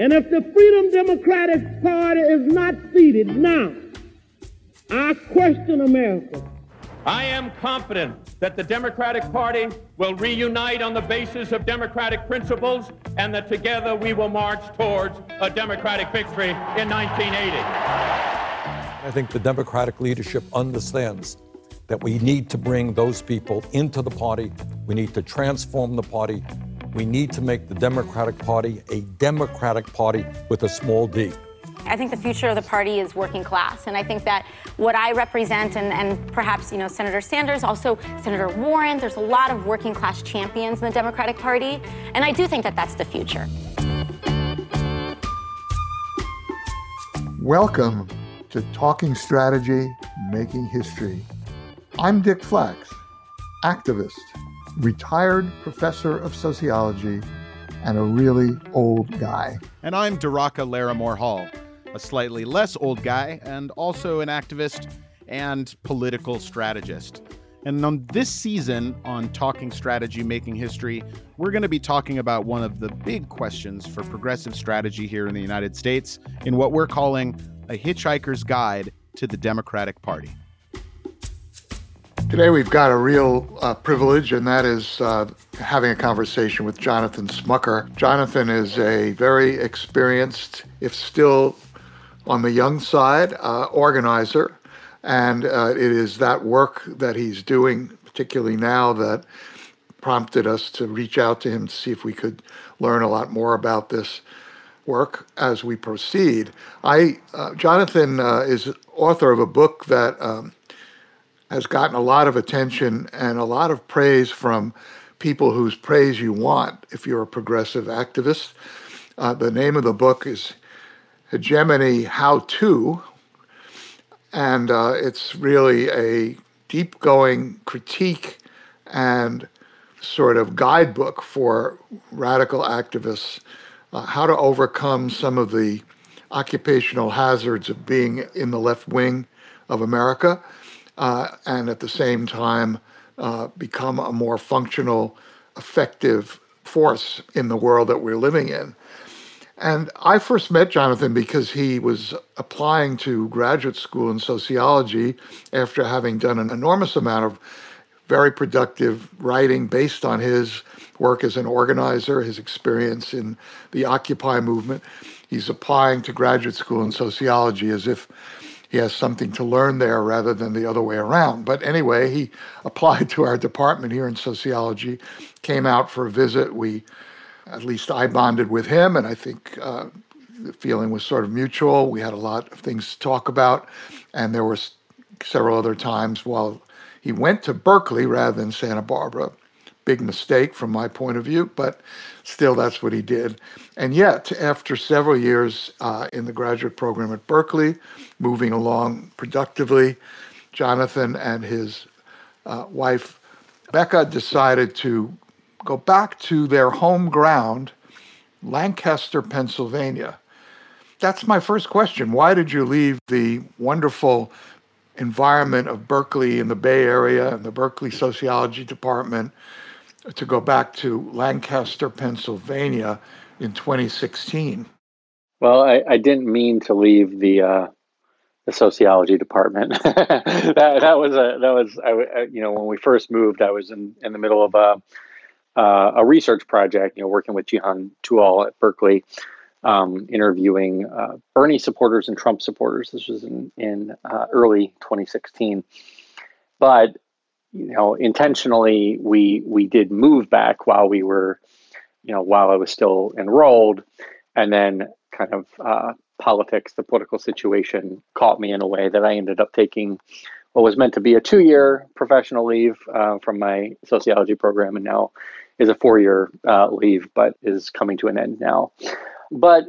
And if the Freedom Democratic Party is not seated now, I question America. I am confident that the Democratic Party will reunite on the basis of democratic principles and that together we will march towards a Democratic victory in 1980. I think the Democratic leadership understands that we need to bring those people into the party. We need to transform the party. We need to make the Democratic Party a Democratic Party with a small d. I think the future of the party is working class. And I think that what I represent, and, and perhaps, you know, Senator Sanders, also Senator Warren, there's a lot of working class champions in the Democratic Party. And I do think that that's the future. Welcome to Talking Strategy, Making History. I'm Dick Flacks, activist, retired professor of sociology, and a really old guy. And I'm Daraka Larimore Hall a slightly less old guy, and also an activist and political strategist. And on this season on Talking Strategy Making History, we're going to be talking about one of the big questions for progressive strategy here in the United States in what we're calling a hitchhiker's guide to the Democratic Party. Today, we've got a real uh, privilege, and that is uh, having a conversation with Jonathan Smucker. Jonathan is a very experienced, if still on the young side, uh, organizer. And uh, it is that work that he's doing, particularly now, that prompted us to reach out to him to see if we could learn a lot more about this work as we proceed. I, uh, Jonathan uh, is author of a book that um, has gotten a lot of attention and a lot of praise from people whose praise you want if you're a progressive activist. Uh, the name of the book is hegemony how to. And uh, it's really a deep going critique and sort of guidebook for radical activists uh, how to overcome some of the occupational hazards of being in the left wing of America uh, and at the same time uh, become a more functional, effective force in the world that we're living in. And I first met Jonathan because he was applying to graduate school in sociology after having done an enormous amount of very productive writing based on his work as an organizer, his experience in the Occupy movement. He's applying to graduate school in sociology as if he has something to learn there rather than the other way around. But anyway, he applied to our department here in sociology, came out for a visit. We at least I bonded with him, and I think uh, the feeling was sort of mutual. We had a lot of things to talk about, and there were several other times while he went to Berkeley rather than Santa Barbara. Big mistake from my point of view, but still, that's what he did. And yet, after several years uh, in the graduate program at Berkeley, moving along productively, Jonathan and his uh, wife Becca decided to go back to their home ground, Lancaster, Pennsylvania. That's my first question. Why did you leave the wonderful environment of Berkeley in the Bay Area and the Berkeley Sociology Department to go back to Lancaster, Pennsylvania in 2016? Well, I, I didn't mean to leave the uh, the sociology department. that, that was a that was I, you know when we first moved, I was in in the middle of a uh, a research project, you know, working with Cihan Tugal at Berkeley, um, interviewing uh, Bernie supporters and Trump supporters. This was in, in uh, early 2016. But, you know, intentionally, we we did move back while we were, you know, while I was still enrolled, and then kind of uh, politics, the political situation caught me in a way that I ended up taking what was meant to be a two-year professional leave uh, from my sociology program, and now is a four-year uh, leave, but is coming to an end now. But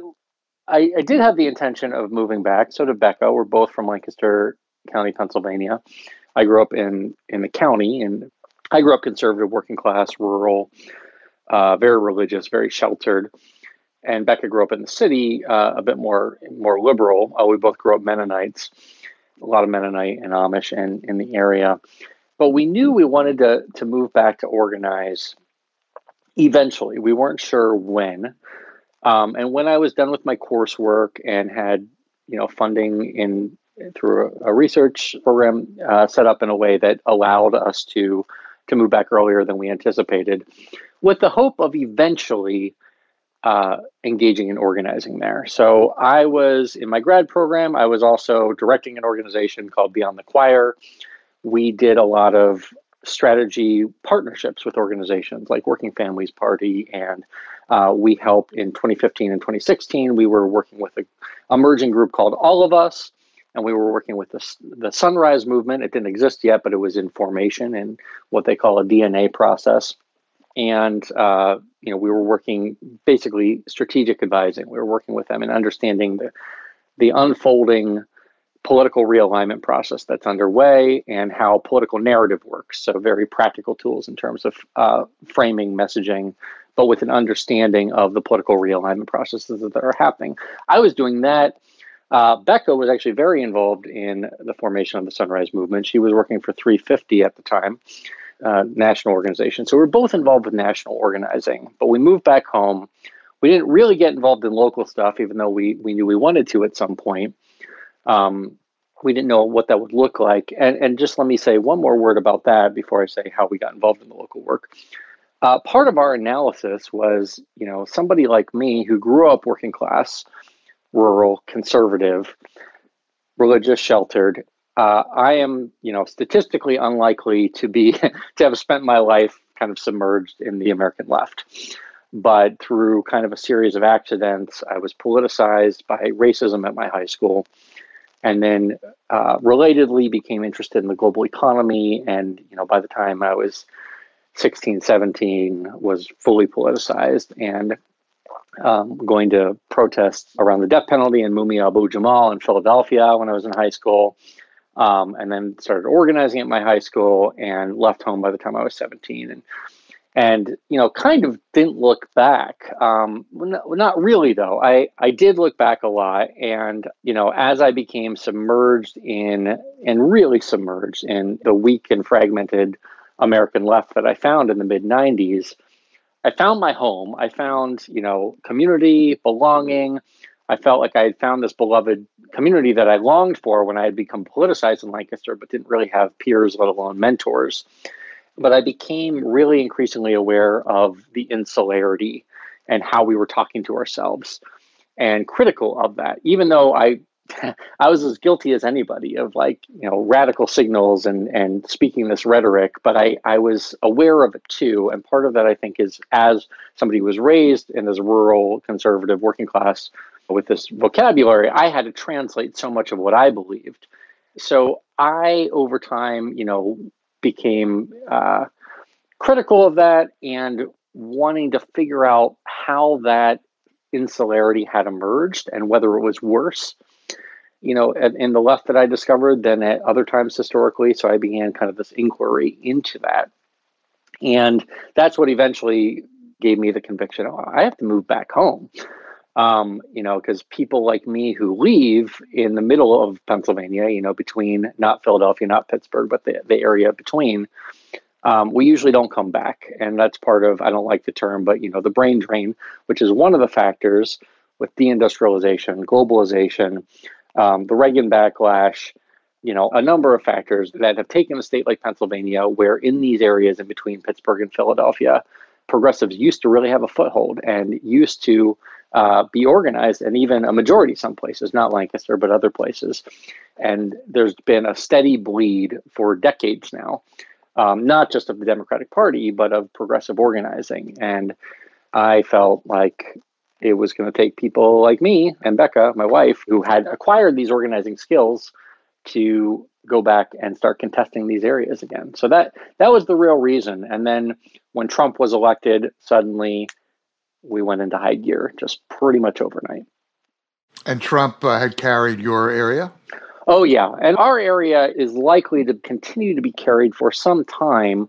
I, I, did have the intention of moving back. So did Becca. We're both from Lancaster County, Pennsylvania. I grew up in in the county, and I grew up conservative, working class, rural, uh, very religious, very sheltered. And Becca grew up in the city, uh, a bit more more liberal. Uh, we both grew up Mennonites a lot of Mennonite and Amish in, in the area. But we knew we wanted to, to move back to organize eventually. We weren't sure when. Um, and when I was done with my coursework and had, you know, funding in through a, a research program uh, set up in a way that allowed us to to move back earlier than we anticipated, with the hope of eventually uh, engaging in organizing there. So I was in my grad program. I was also directing an organization called Beyond the Choir. We did a lot of strategy partnerships with organizations like Working Families Party, and uh, we helped in 2015 and 2016. We were working with a emerging group called All of Us, and we were working with the, the Sunrise Movement. It didn't exist yet, but it was in formation in what they call a DNA process and uh, you know we were working basically strategic advising. We were working with them and understanding the the unfolding political realignment process that's underway and how political narrative works. So very practical tools in terms of uh, framing messaging, but with an understanding of the political realignment processes that are happening. I was doing that. Uh, Becca was actually very involved in the formation of the Sunrise Movement. She was working for 350 at the time uh, national organization. So we are both involved with national organizing, but we moved back home. We didn't really get involved in local stuff, even though we, we knew we wanted to at some point. Um, we didn't know what that would look like. And, and just let me say one more word about that before I say how we got involved in the local work. Uh, part of our analysis was, you know, somebody like me who grew up working class, rural, conservative, religious, sheltered, uh, I am, you know, statistically unlikely to be to have spent my life kind of submerged in the American left. But through kind of a series of accidents, I was politicized by racism at my high school, and then uh, relatedly became interested in the global economy. And you know, by the time I was 16, 17, was fully politicized and um, going to protest around the death penalty in Mumia Abu Jamal in Philadelphia when I was in high school um, and then started organizing at my high school and left home by the time I was 17 and and you know kind of didn't look back um, not, really though. I, I did look back a lot and you know as I became submerged in and really submerged in the weak and fragmented American left that I found in the mid 90s I found my home. I found you know community belonging I felt like I had found this beloved community that I longed for when I had become politicized in Lancaster, but didn't really have peers, let alone mentors. But I became really increasingly aware of the insularity and how we were talking to ourselves and critical of that, even though I I was as guilty as anybody of like, you know, radical signals and and speaking this rhetoric, but I, I was aware of it too. And part of that I think is as somebody who was raised in this rural, conservative, working class with this vocabulary, I had to translate so much of what I believed. So I, over time, you know, became uh, critical of that and wanting to figure out how that insularity had emerged and whether it was worse, you know, in the left that I discovered than at other times historically. So I began kind of this inquiry into that. And that's what eventually gave me the conviction oh, I have to move back home um, you know, because people like me who leave in the middle of Pennsylvania, you know, between not Philadelphia, not Pittsburgh, but the, the area between, um, we usually don't come back. And that's part of, I don't like the term, but, you know, the brain drain, which is one of the factors with deindustrialization, globalization, um, the Reagan backlash, you know, a number of factors that have taken a state like Pennsylvania, where in these areas in between Pittsburgh and Philadelphia, progressives used to really have a foothold and used to uh, be organized, and even a majority some places, not Lancaster, but other places. And there's been a steady bleed for decades now, um, not just of the Democratic Party, but of progressive organizing. And I felt like it was going to take people like me and Becca, my wife, who had acquired these organizing skills, to go back and start contesting these areas again. So that that was the real reason. And then when Trump was elected, suddenly we went into high gear just pretty much overnight. And Trump uh, had carried your area? Oh, yeah. And our area is likely to continue to be carried for some time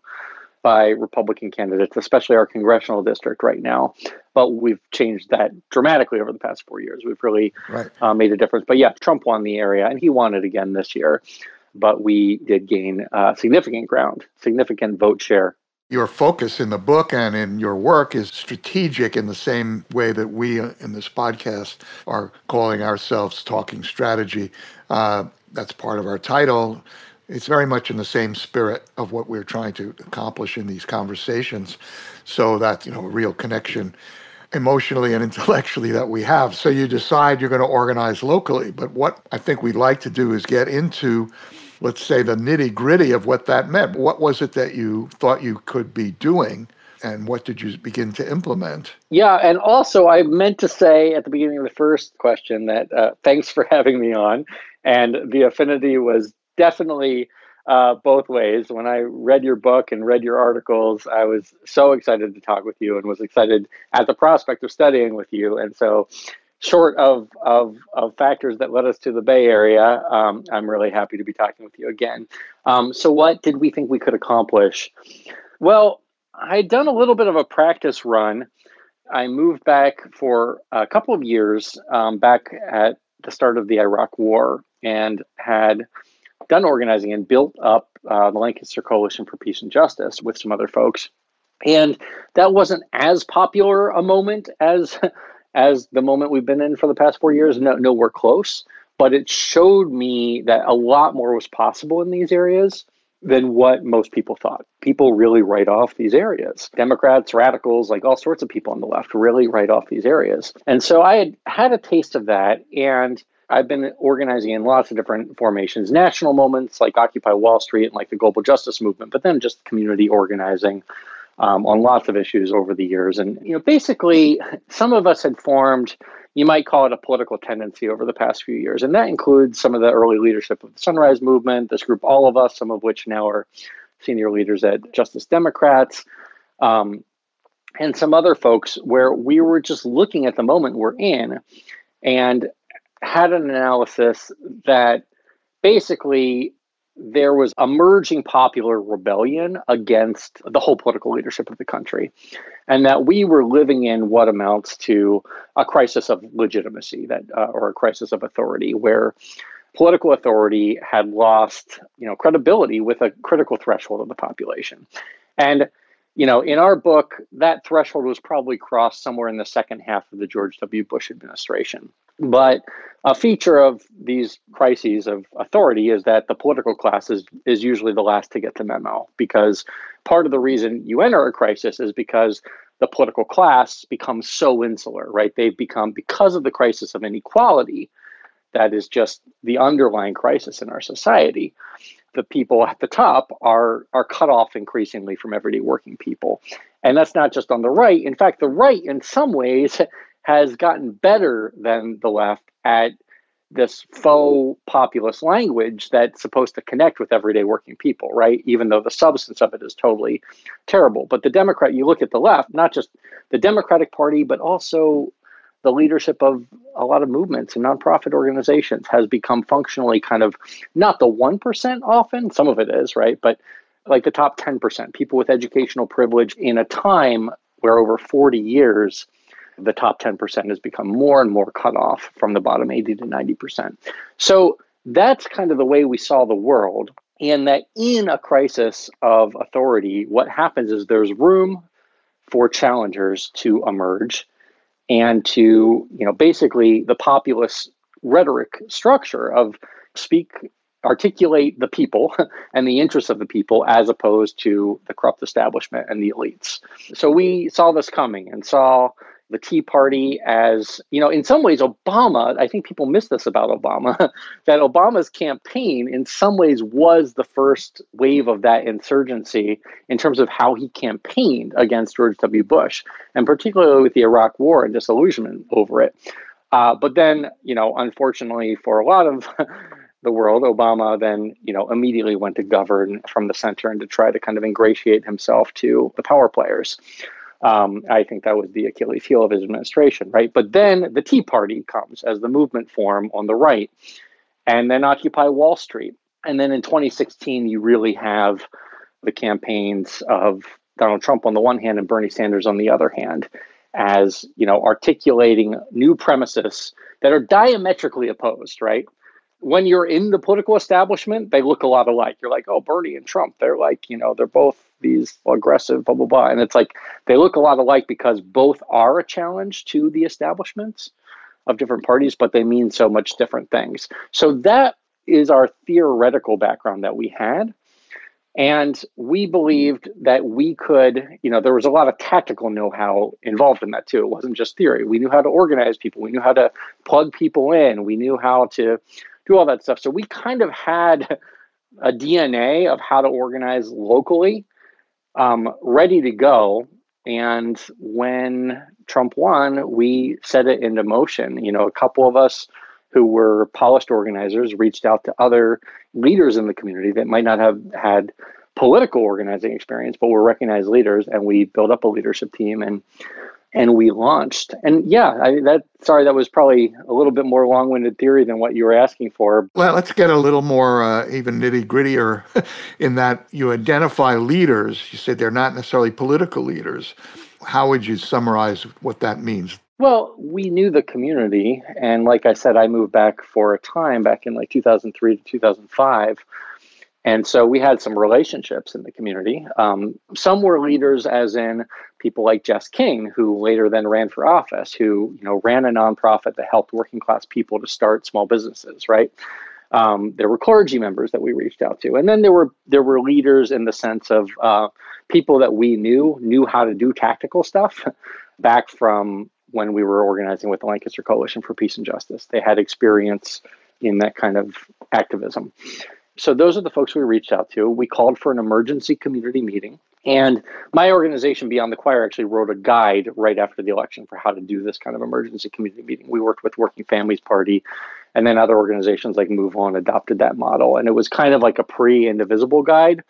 by Republican candidates, especially our congressional district right now. But we've changed that dramatically over the past four years. We've really right. uh, made a difference. But yeah, Trump won the area and he won it again this year. But we did gain uh, significant ground, significant vote share your focus in the book and in your work is strategic in the same way that we uh, in this podcast are calling ourselves Talking Strategy. Uh, that's part of our title. It's very much in the same spirit of what we're trying to accomplish in these conversations, so that you know a real connection emotionally and intellectually that we have. So you decide you're going to organize locally. But what I think we'd like to do is get into let's say, the nitty gritty of what that meant. What was it that you thought you could be doing? And what did you begin to implement? Yeah, and also I meant to say at the beginning of the first question that uh, thanks for having me on. And the affinity was definitely uh, both ways. When I read your book and read your articles, I was so excited to talk with you and was excited at the prospect of studying with you. And so short of, of, of factors that led us to the Bay Area, um, I'm really happy to be talking with you again. Um, so, what did we think we could accomplish? Well, I'd done a little bit of a practice run. I moved back for a couple of years um, back at the start of the Iraq War and had done organizing and built up uh, the Lancaster Coalition for Peace and Justice with some other folks. And that wasn't as popular a moment as as the moment we've been in for the past four years. No, nowhere close. But it showed me that a lot more was possible in these areas than what most people thought. People really write off these areas. Democrats, radicals, like all sorts of people on the left really write off these areas. And so I had had a taste of that. And I've been organizing in lots of different formations, national moments like Occupy Wall Street and like the global justice movement, but then just community organizing um, on lots of issues over the years. And you know, basically, some of us had formed. You might call it a political tendency over the past few years, and that includes some of the early leadership of the Sunrise Movement, this group, all of us, some of which now are senior leaders at Justice Democrats, um, and some other folks, where we were just looking at the moment we're in, and had an analysis that basically there was emerging popular rebellion against the whole political leadership of the country, and that we were living in what amounts to a crisis of legitimacy, that uh, or a crisis of authority, where political authority had lost, you know, credibility with a critical threshold of the population, and you know, in our book, that threshold was probably crossed somewhere in the second half of the George W. Bush administration. But a feature of these crises of authority is that the political class is, is usually the last to get the memo because part of the reason you enter a crisis is because the political class becomes so insular, right? They've become, because of the crisis of inequality, that is just the underlying crisis in our society. The people at the top are, are cut off increasingly from everyday working people. And that's not just on the right. In fact, the right, in some ways, has gotten better than the left at this faux populist language that's supposed to connect with everyday working people, right? Even though the substance of it is totally terrible. But the Democrat, you look at the left, not just the Democratic Party, but also the leadership of a lot of movements and nonprofit organizations has become functionally kind of not the 1% often, some of it is, right? But like the top 10%, people with educational privilege in a time where over 40 years, the top 10% has become more and more cut off from the bottom 80 to 90%. So that's kind of the way we saw the world. And that in a crisis of authority, what happens is there's room for challengers to emerge and to, you know, basically the populist rhetoric structure of speak articulate the people and the interests of the people as opposed to the corrupt establishment and the elites. So we saw this coming and saw the Tea Party as, you know, in some ways, Obama, I think people miss this about Obama, that Obama's campaign in some ways was the first wave of that insurgency in terms of how he campaigned against George W. Bush, and particularly with the Iraq War and disillusionment over it. Uh, but then, you know, unfortunately for a lot of the world, Obama then, you know, immediately went to govern from the center and to try to kind of ingratiate himself to the power players. Um, I think that was the Achilles heel of his administration, right? But then the Tea Party comes as the movement form on the right, and then Occupy Wall Street. And then in 2016, you really have the campaigns of Donald Trump on the one hand and Bernie Sanders on the other hand, as you know, articulating new premises that are diametrically opposed, right? When you're in the political establishment, they look a lot alike. You're like, oh, Bernie and Trump, they're like, you know, they're both these aggressive, blah, blah, blah. And it's like they look a lot alike because both are a challenge to the establishments of different parties, but they mean so much different things. So that is our theoretical background that we had. And we believed that we could, you know, there was a lot of tactical know how involved in that too. It wasn't just theory. We knew how to organize people, we knew how to plug people in, we knew how to do all that stuff. So we kind of had a DNA of how to organize locally um, ready to go. And when Trump won, we set it into motion. You know, a couple of us who were polished organizers reached out to other leaders in the community that might not have had political organizing experience, but were recognized leaders, and we built up a leadership team and and we launched. And yeah, I, that sorry, that was probably a little bit more long-winded theory than what you were asking for. Well, let's get a little more uh, even nitty-grittier in that you identify leaders. You said they're not necessarily political leaders. How would you summarize what that means? Well, we knew the community. And like I said, I moved back for a time back in like 2003 to 2005. And so we had some relationships in the community. Um, some were leaders, as in people like Jess King, who later then ran for office, who you know ran a nonprofit that helped working class people to start small businesses. Right. Um, there were clergy members that we reached out to, and then there were there were leaders in the sense of uh, people that we knew knew how to do tactical stuff back from when we were organizing with the Lancaster Coalition for Peace and Justice. They had experience in that kind of activism. So those are the folks we reached out to. We called for an emergency community meeting. And my organization, Beyond the Choir, actually wrote a guide right after the election for how to do this kind of emergency community meeting. We worked with Working Families Party, and then other organizations like Move On adopted that model. And it was kind of like a pre indivisible guide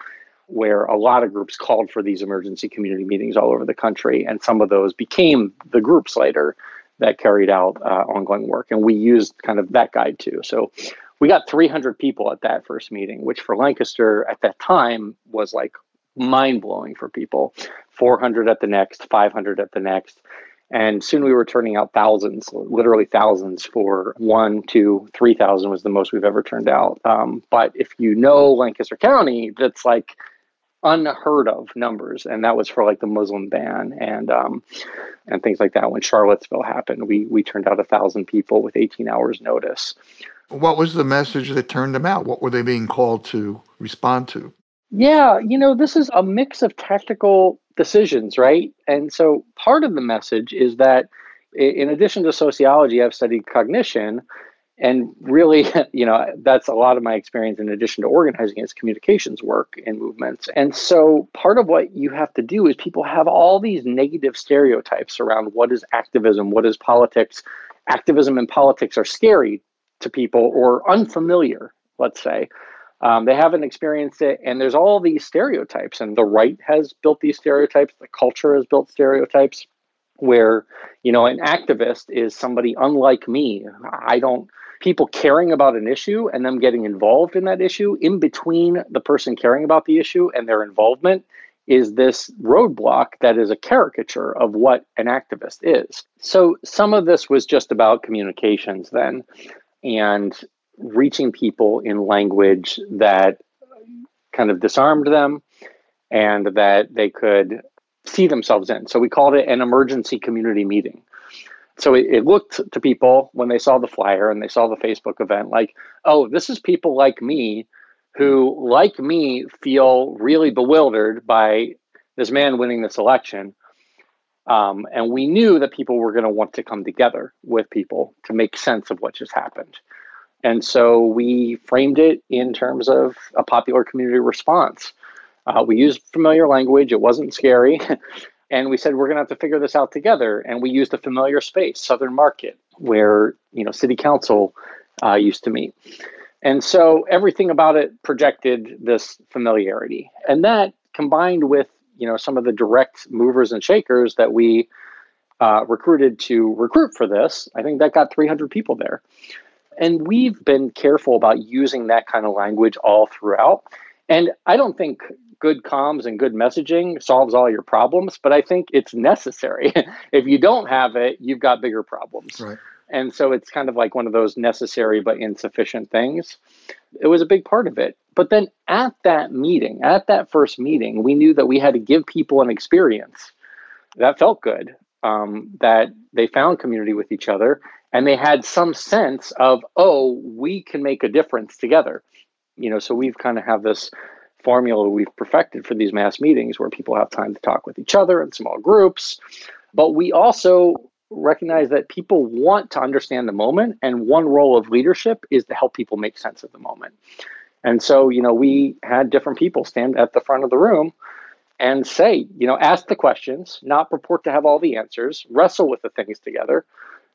where a lot of groups called for these emergency community meetings all over the country, and some of those became the groups later that carried out uh, ongoing work. And we used kind of that guide too. So we got 300 people at that first meeting, which for Lancaster at that time was like mind blowing for people. 400 at the next, 500 at the next. And soon we were turning out thousands, literally thousands for one, two, three thousand was the most we've ever turned out. Um, but if you know Lancaster County, that's like unheard of numbers, and that was for like the Muslim ban and um, and things like that. When Charlottesville happened, we we turned out a thousand people with 18 hours notice. What was the message that turned them out? What were they being called to respond to? Yeah, you know, this is a mix of tactical decisions, right? And so part of the message is that in addition to sociology, I've studied cognition and really you know that's a lot of my experience in addition to organizing is communications work in movements and so part of what you have to do is people have all these negative stereotypes around what is activism what is politics activism and politics are scary to people or unfamiliar let's say. Um, they haven't experienced it and there's all these stereotypes and the right has built these stereotypes the culture has built stereotypes where you know an activist is somebody unlike me. I don't people caring about an issue and them getting involved in that issue in between the person caring about the issue and their involvement is this roadblock that is a caricature of what an activist is. So some of this was just about communications then and reaching people in language that kind of disarmed them and that they could see themselves in. So we called it an emergency community meeting so it, it, looked to people when they saw the flyer and they saw the Facebook event like, oh, this is people like me who, like me, feel really bewildered by this man winning this election. Um, and we knew that people were going to want to come together with people to make sense of what just happened. And so we framed it in terms of a popular community response. Uh, we used familiar language, it wasn't scary. and we said we're going to have to figure this out together and we used a familiar space southern market where you know city council uh, used to meet and so everything about it projected this familiarity and that combined with you know some of the direct movers and shakers that we uh, recruited to recruit for this i think that got 300 people there and we've been careful about using that kind of language all throughout and i don't think good comms and good messaging solves all your problems, but I think it's necessary. if you don't have it, you've got bigger problems. Right. And so it's kind of like one of those necessary but insufficient things. It was a big part of it. But then at that meeting, at that first meeting, we knew that we had to give people an experience that felt good, um, that they found community with each other, and they had some sense of, oh, we can make a difference together. You know, so we've kind of have this formula we've perfected for these mass meetings where people have time to talk with each other in small groups. But we also recognize that people want to understand the moment, and one role of leadership is to help people make sense of the moment. And so, you know, we had different people stand at the front of the room and say, you know, ask the questions, not purport to have all the answers, wrestle with the things together.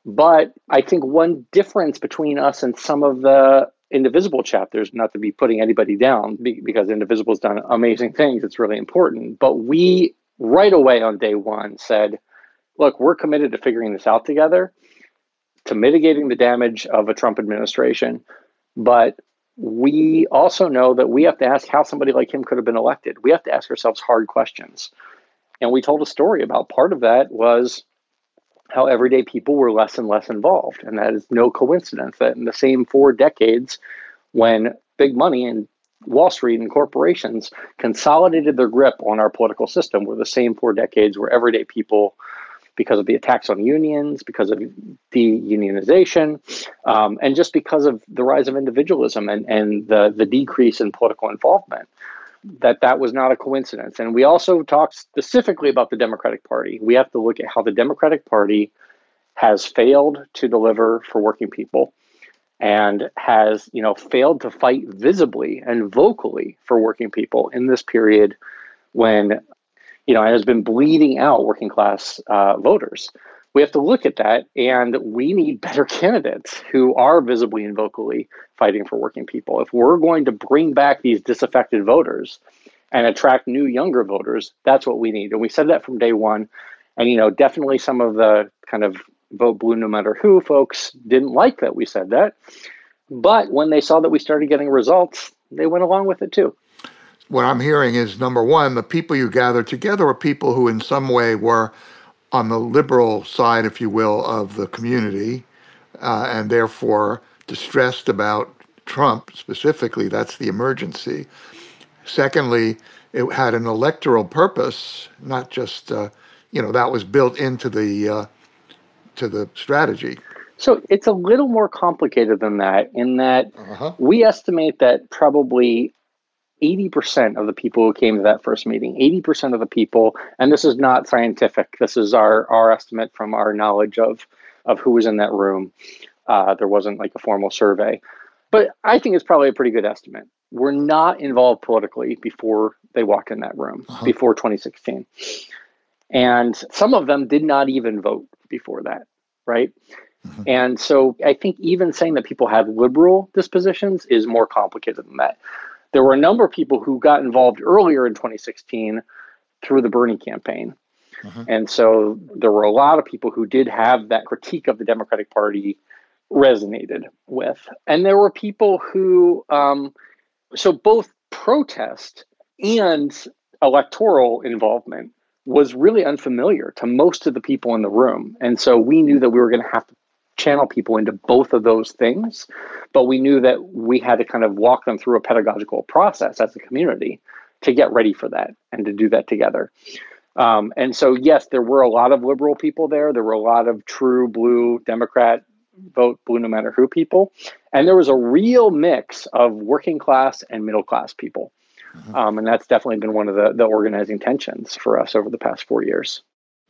But I think one difference between us and some of the Indivisible chapters, not to be putting anybody down because Indivisible has done amazing things, it's really important. But we right away on day one said, look, we're committed to figuring this out together, to mitigating the damage of a Trump administration. But we also know that we have to ask how somebody like him could have been elected. We have to ask ourselves hard questions. And we told a story about part of that was how everyday people were less and less involved. And that is no coincidence that in the same four decades, when big money and Wall Street and corporations consolidated their grip on our political system, were the same four decades where everyday people, because of the attacks on unions, because of deunionization, um, and just because of the rise of individualism and, and the, the decrease in political involvement, that that was not a coincidence. And we also talked specifically about the Democratic Party. We have to look at how the Democratic Party has failed to deliver for working people and has, you know, failed to fight visibly and vocally for working people in this period when, you know, has been bleeding out working class uh, voters we have to look at that and we need better candidates who are visibly and vocally fighting for working people. If we're going to bring back these disaffected voters and attract new younger voters, that's what we need. And we said that from day one. And you know, definitely some of the kind of vote blue no matter who folks didn't like that we said that. But when they saw that we started getting results, they went along with it too. What I'm hearing is number one, the people you gathered together are people who in some way were on the liberal side, if you will, of the community, uh, and therefore distressed about Trump specifically. That's the emergency. Secondly, it had an electoral purpose, not just uh, you know that was built into the uh, to the strategy. So it's a little more complicated than that. In that uh-huh. we estimate that probably 80% of the people who came to that first meeting, 80% of the people, and this is not scientific, this is our, our estimate from our knowledge of, of who was in that room. Uh, there wasn't like a formal survey, but I think it's probably a pretty good estimate. We're not involved politically before they walked in that room, uh-huh. before 2016. And some of them did not even vote before that, right? Mm-hmm. And so I think even saying that people had liberal dispositions is more complicated than that. There were a number of people who got involved earlier in 2016 through the Bernie campaign. Mm-hmm. And so there were a lot of people who did have that critique of the Democratic Party resonated with. And there were people who, um, so both protest and electoral involvement was really unfamiliar to most of the people in the room. And so we knew that we were going to have to channel people into both of those things. But we knew that we had to kind of walk them through a pedagogical process as a community to get ready for that and to do that together. Um, and so, yes, there were a lot of liberal people there. There were a lot of true blue Democrat, vote blue no matter who people. And there was a real mix of working class and middle class people. Mm-hmm. Um, and that's definitely been one of the, the organizing tensions for us over the past four years.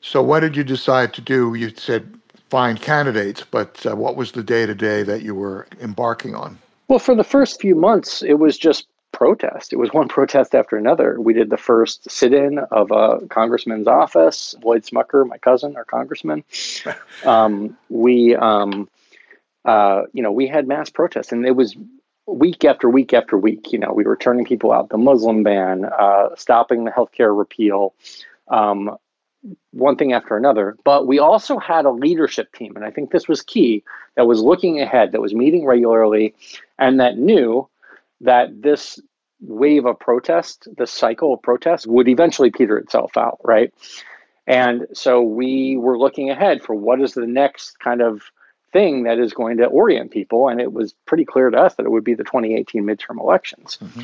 So, what did you decide to do? You said find candidates, but uh, what was the day to day that you were embarking on? Well, for the first few months, it was just protest. It was one protest after another. We did the first sit in of a congressman's office, Lloyd Smucker, my cousin, our congressman. um, we, um, uh, you know, we had mass protests, and it was week after week after week. You know, we were turning people out, the Muslim ban, uh, stopping the healthcare repeal. Um, one thing after another. But we also had a leadership team, and I think this was key, that was looking ahead, that was meeting regularly, and that knew that this wave of protest, this cycle of protest, would eventually peter itself out, right? And so we were looking ahead for what is the next kind of thing that is going to orient people. And it was pretty clear to us that it would be the 2018 midterm elections. Mm-hmm.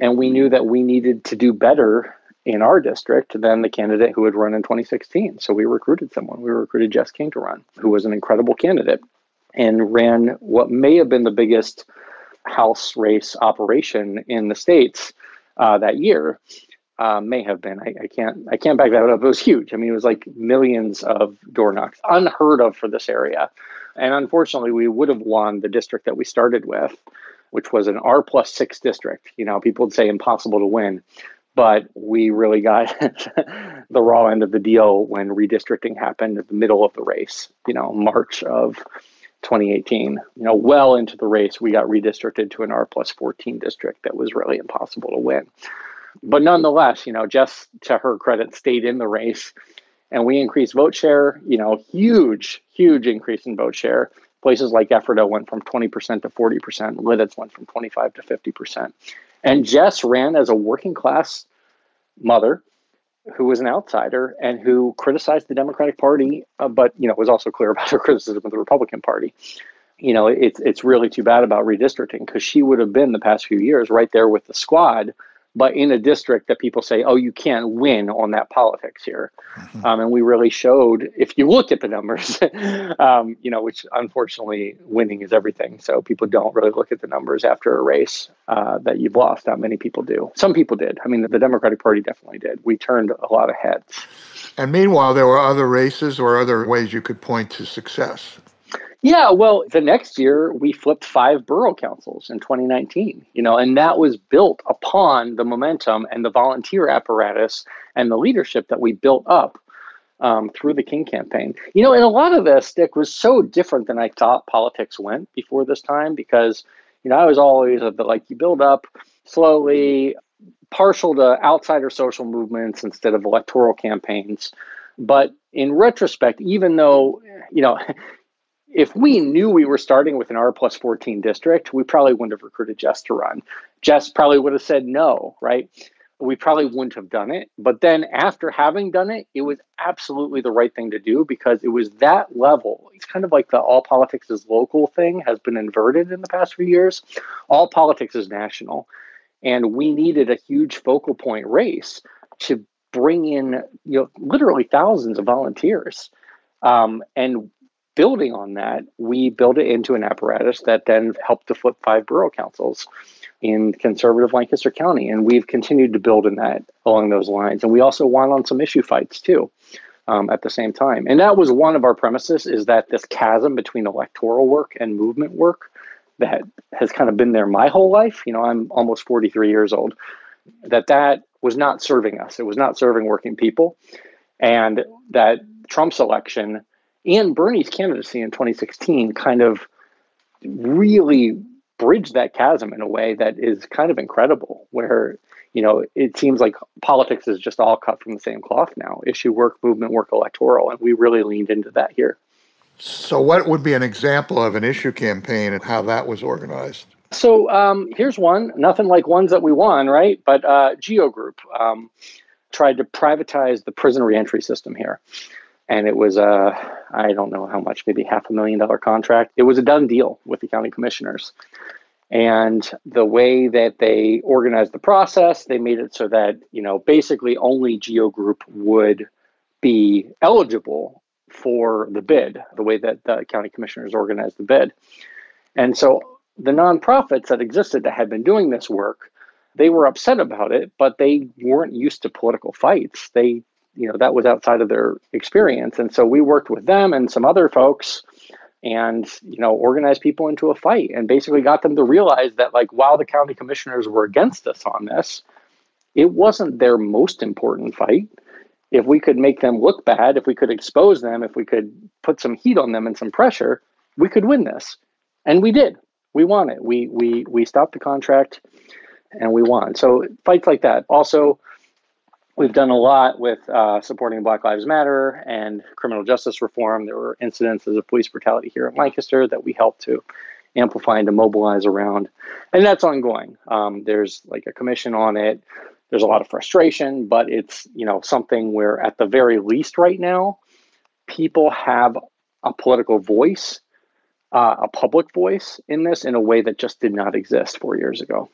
And we knew that we needed to do better in our district than the candidate who had run in 2016. So we recruited someone. We recruited Jess King to run, who was an incredible candidate and ran what may have been the biggest House race operation in the states uh, that year. Uh, may have been. I, I, can't. I can't back that up. It was huge. I mean, it was like millions of door knocks, unheard of for this area. And unfortunately, we would have won the district that we started with, which was an R plus six district. You know, people would say impossible to win, but we really got the raw end of the deal when redistricting happened at the middle of the race. You know, March of 2018. You know, well into the race, we got redistricted to an R plus 14 district that was really impossible to win. But nonetheless, you know, Jess, to her credit, stayed in the race and we increased vote share, you know, huge, huge increase in vote share. Places like Ephrata went from 20% to 40%, Lititz went from 25 to 50%. And Jess ran as a working class mother who was an outsider and who criticized the Democratic Party, uh, but you know was also clear about her criticism of the Republican Party. You know, it's it's really too bad about redistricting because she would have been the past few years right there with the squad but in a district that people say, oh, you can't win on that politics here. Mm-hmm. Um, and we really showed, if you look at the numbers, um, you know, which unfortunately winning is everything. So people don't really look at the numbers after a race uh, that you've lost. Not many people do. Some people did. I mean, the, the Democratic Party definitely did. We turned a lot of heads. And meanwhile, there were other races or other ways you could point to success. Yeah, well, the next year we flipped five borough councils in 2019, you know, and that was built upon the momentum and the volunteer apparatus and the leadership that we built up um, through the King campaign. You know, and a lot of this, Dick, was so different than I thought politics went before this time because, you know, I was always of the like you build up slowly, partial to outsider social movements instead of electoral campaigns. But in retrospect, even though, you know, if we knew we were starting with an R plus 14 district, we probably wouldn't have recruited Jess to run. Jess probably would have said no, right? We probably wouldn't have done it. But then after having done it, it was absolutely the right thing to do because it was that level. It's kind of like the all politics is local thing has been inverted in the past few years. All politics is national. And we needed a huge focal point race to bring in, you know, literally thousands of volunteers. Um, and building on that, we built it into an apparatus that then helped to flip five borough councils in conservative Lancaster County. And we've continued to build in that along those lines. And we also won on some issue fights too. Um, at the same time, and that was one of our premises: is that this chasm between electoral work and movement work that has kind of been there my whole life. You know, I'm almost 43 years old. That that was not serving us. It was not serving working people, and that Trump's election and Bernie's candidacy in 2016 kind of really bridged that chasm in a way that is kind of incredible, where you know it seems like politics is just all cut from the same cloth now. Issue work movement work electoral and we really leaned into that here. So what would be an example of an issue campaign and how that was organized? So um, here's one. Nothing like ones that we won right? But uh, geo group um, tried to privatize the prison reentry system here and it was a I don't know how much, maybe half a million dollar contract. It was a done deal with the county commissioners. And the way that they organized the process, they made it so that, you know, basically only Geo Group would be eligible for the bid, the way that the county commissioners organized the bid. And so the nonprofits that existed that had been doing this work, they were upset about it, but they weren't used to political fights. They you know that was outside of their experience. And so we worked with them and some other folks and you know organized people into a fight and basically got them to realize that like while the county commissioners were against us on this it wasn't their most important fight. If we could make them look bad if we could expose them if we could put some heat on them and some pressure we could win this. And we did. We won it. We we we stopped the contract and we won. So fights like that. Also We've done a lot with uh, supporting Black Lives Matter and criminal justice reform. There were incidences of police brutality here in Lancaster that we helped to amplify and to mobilize around, and that's ongoing. Um, there's like a commission on it. There's a lot of frustration, but it's you know something where at the very least right now, people have a political voice uh, a public voice in this in a way that just did not exist four years ago.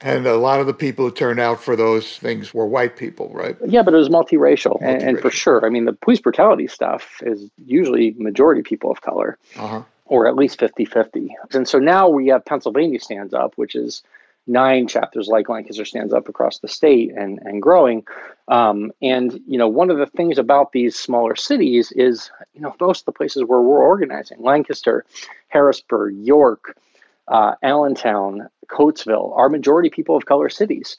And a lot of the people who turned out for those things were white people, right? Yeah, but it was multiracial. multiracial. And, and, for sure, I mean, the police brutality stuff is usually majority people of color, uh-huh. or at least 50 50. And so now we have Pennsylvania stands up, which is nine chapters like Lancaster stands up across the state and, and growing. Um, and, you know, one of the things about these smaller cities is, you know, most of the places where we're organizing, Lancaster, Harrisburg, York, uh, Allentown, Coatesville, are majority people of color cities.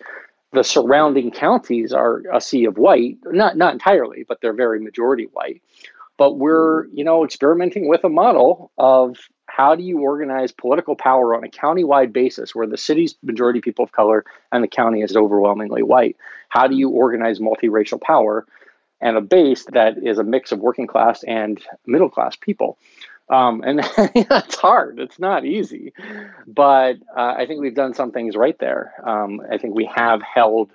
The surrounding counties are a sea of white, not not entirely, but they're very majority white. But we're, you know, experimenting with a model of how do you organize political power on a county-wide basis where the city's majority people of color and the county is overwhelmingly white? How do you organize multiracial power and a base that is a mix of working class and middle class people? Um, and it's hard. It's not easy, but uh, I think we've done some things right there. Um, I think we have held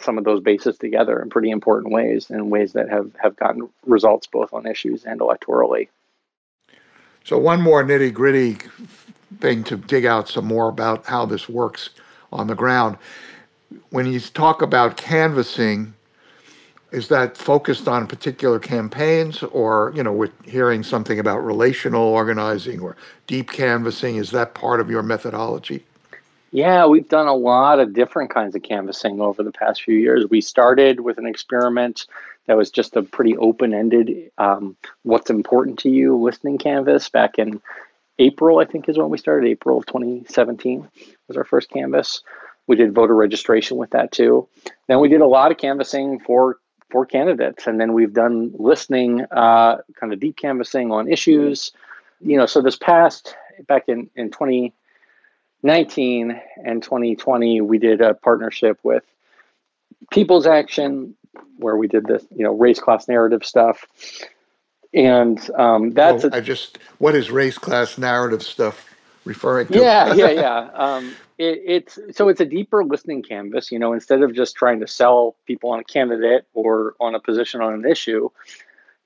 some of those bases together in pretty important ways, in ways that have have gotten results both on issues and electorally. So, one more nitty gritty thing to dig out some more about how this works on the ground. When you talk about canvassing, is that focused on particular campaigns or, you know, with hearing something about relational organizing or deep canvassing? Is that part of your methodology? Yeah, we've done a lot of different kinds of canvassing over the past few years. We started with an experiment that was just a pretty open-ended um, what's important to you listening canvas back in april i think is when we started april of 2017 was our first canvas we did voter registration with that too then we did a lot of canvassing for for candidates and then we've done listening uh, kind of deep canvassing on issues you know so this past back in in 2019 and 2020 we did a partnership with people's action where we did this, you know, race class narrative stuff. And um, that's oh, a, I just what is race class narrative stuff referring to? Yeah, yeah, yeah. Um, it, it's so it's a deeper listening canvas. You know, instead of just trying to sell people on a candidate or on a position on an issue,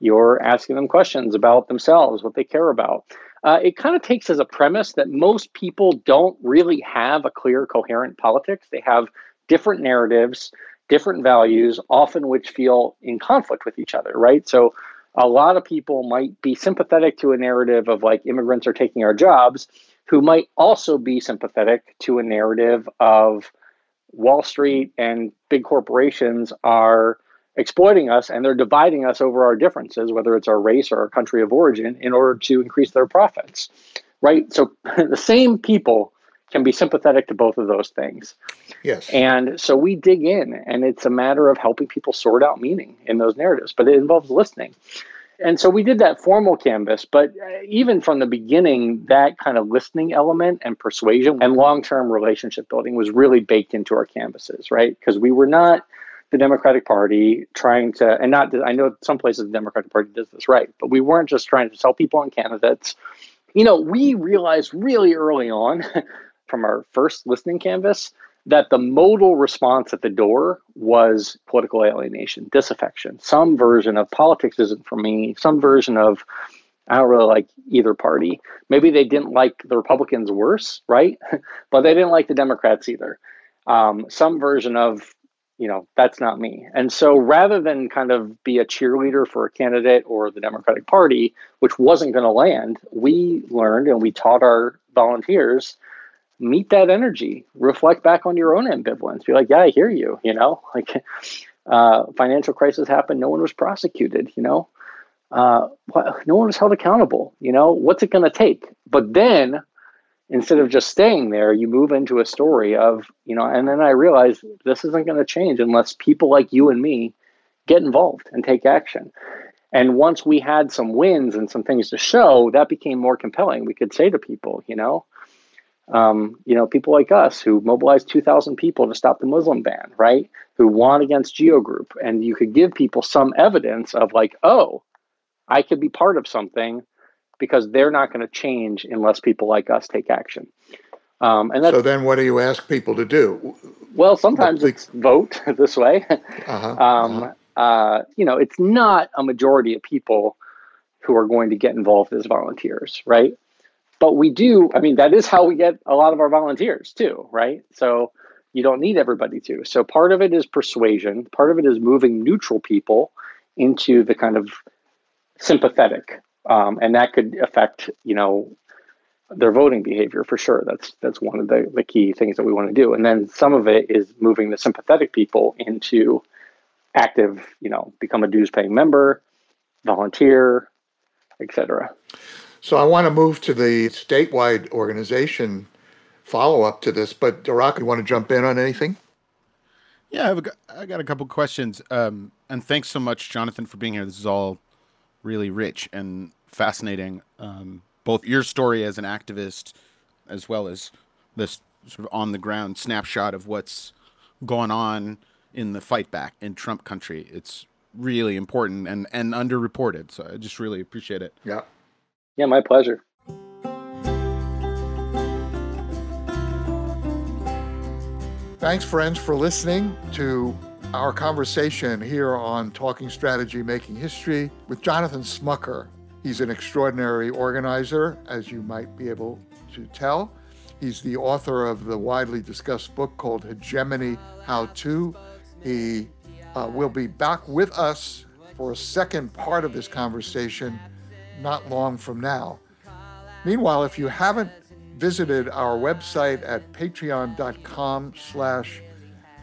you're asking them questions about themselves, what they care about. Uh, it kind of takes as a premise that most people don't really have a clear, coherent politics. They have different narratives different values, often which feel in conflict with each other, right? So a lot of people might be sympathetic to a narrative of like immigrants are taking our jobs, who might also be sympathetic to a narrative of Wall Street and big corporations are exploiting us and they're dividing us over our differences, whether it's our race or our country of origin, in order to increase their profits, right? So the same people can be sympathetic to both of those things. Yes. And so we dig in, and it's a matter of helping people sort out meaning in those narratives, but it involves listening. And so we did that formal canvas, but uh, even from the beginning, that kind of listening element and persuasion and long term relationship building was really baked into our canvases, right? Because we were not the Democratic Party trying to, and not, I know some places the Democratic Party does this right, but we weren't just trying to sell people on candidates. You know, we realized really early on from our first listening canvas that the modal response at the door was political alienation, disaffection, some version of politics isn't for me, some version of I don't really like either party. Maybe they didn't like the Republicans worse, right? but they didn't like the Democrats either. Um, some version of, you know, that's not me. And so rather than kind of be a cheerleader for a candidate or the Democratic Party, which wasn't going to land, we learned and we taught our volunteers meet that energy. Reflect back on your own ambivalence. Be like yeah i hear you you know? Like uh, financial crisis happened no one was prosecuted you know? Uh, no one was held accountable you know? What's it going to take? But then instead of just staying there you move into a story of you know and then i realized this isn't going to change unless people like you and me get involved and take action. And once we had some wins and some things to show that became more compelling we could say to people you know um, you know, people like us who mobilized 2,000 people to stop the Muslim ban, right? Who won against Geo Group. And you could give people some evidence of, like, oh, I could be part of something because they're not going to change unless people like us take action. Um, and so then what do you ask people to do? Well, sometimes the, it's vote this way. Uh-huh, um, uh-huh. Uh, you know, it's not a majority of people who are going to get involved as volunteers, right? But we do. I mean, that is how we get a lot of our volunteers too, right? So you don't need everybody to. So part of it is persuasion. Part of it is moving neutral people into the kind of sympathetic, um, and that could affect you know their voting behavior for sure. That's that's one of the, the key things that we want to do. And then some of it is moving the sympathetic people into active, you know, become a dues paying member, volunteer, etc. So I want to move to the statewide organization follow up to this, but Darak, you want to jump in on anything? Yeah, I've got, I got a couple questions. Um, and thanks so much, Jonathan, for being here. This is all really rich and fascinating. Um, both your story as an activist as well as this sort of on the ground snapshot of what's going on in the fight back in Trump country. It's really important and, and underreported. So I just really appreciate it. Yeah. Yeah, my pleasure. Thanks, friends, for listening to our conversation here on Talking Strategy Making History with Jonathan Smucker. He's an extraordinary organizer, as you might be able to tell. He's the author of the widely discussed book called Hegemony How To. He uh, will be back with us for a second part of this conversation not long from now. Meanwhile, if you haven't visited our website at patreon.com slash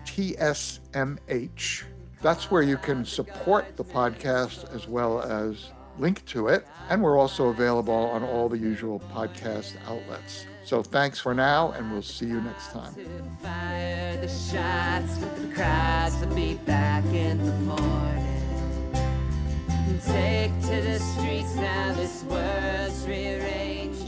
tsmh, that's where you can support the podcast as well as link to it. And we're also available on all the usual podcast outlets. So thanks for now, and we'll see you next time take to the streets now. This world's rearranged.